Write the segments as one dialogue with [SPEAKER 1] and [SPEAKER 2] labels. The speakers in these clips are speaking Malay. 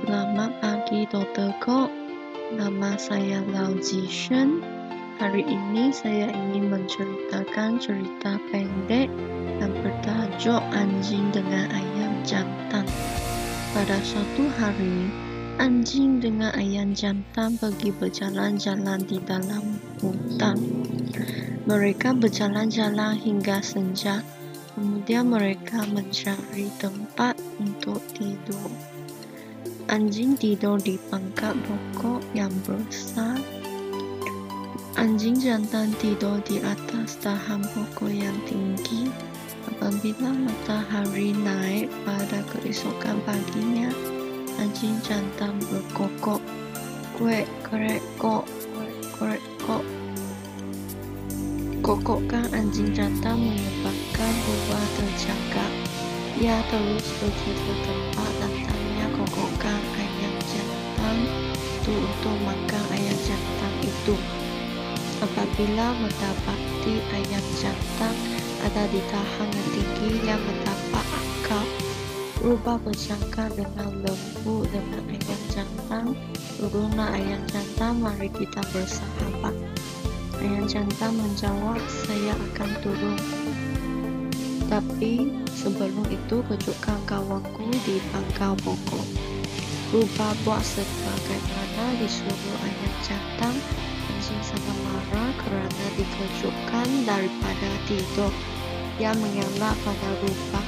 [SPEAKER 1] Selamat pagi Dr. Kok. Nama saya Lau Jishen. Hari ini saya ingin menceritakan cerita pendek yang bertajuk Anjing dengan Ayam Jantan. Pada suatu hari, anjing dengan ayam jantan pergi berjalan-jalan di dalam hutan. Mereka berjalan-jalan hingga senja. Kemudian mereka mencari tempat untuk tidur. Anjing tidur di pangkat pokok yang besar. Anjing jantan tidur di atas dahan pokok yang tinggi. Apabila matahari naik pada keesokan paginya, anjing jantan berkokok. Kuek, korek, kok, kuek, kok. Kokokkan anjing jantan menyebabkan buah terjaga. Ia terus pergi ke tempat makan ayam jantan itu. Apabila mendapati ayam jantan ada di tahan yang tinggi yang mendapat akal, rubah bercakap dengan lembut dengan ayam jantan. Turunlah ayam jantan, mari kita bersahabat. Ayam jantan menjawab, saya akan turun. Tapi sebelum itu kejutkan kawanku di pangkal pokok. Rubah buat sebagaimana disuruh ayam jantan. Anjing sangat marah kerana dikejutkan daripada tidur. Ia mengelak pada rubah.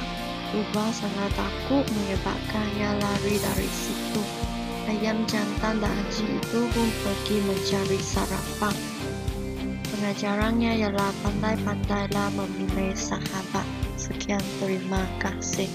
[SPEAKER 1] Rubah sangat takut menyebabkannya lari dari situ. Ayam jantan dan anjing itu pun pergi mencari sarapan pengajarannya ialah pandai-pandailah memilih sahabat. Sekian terima kasih.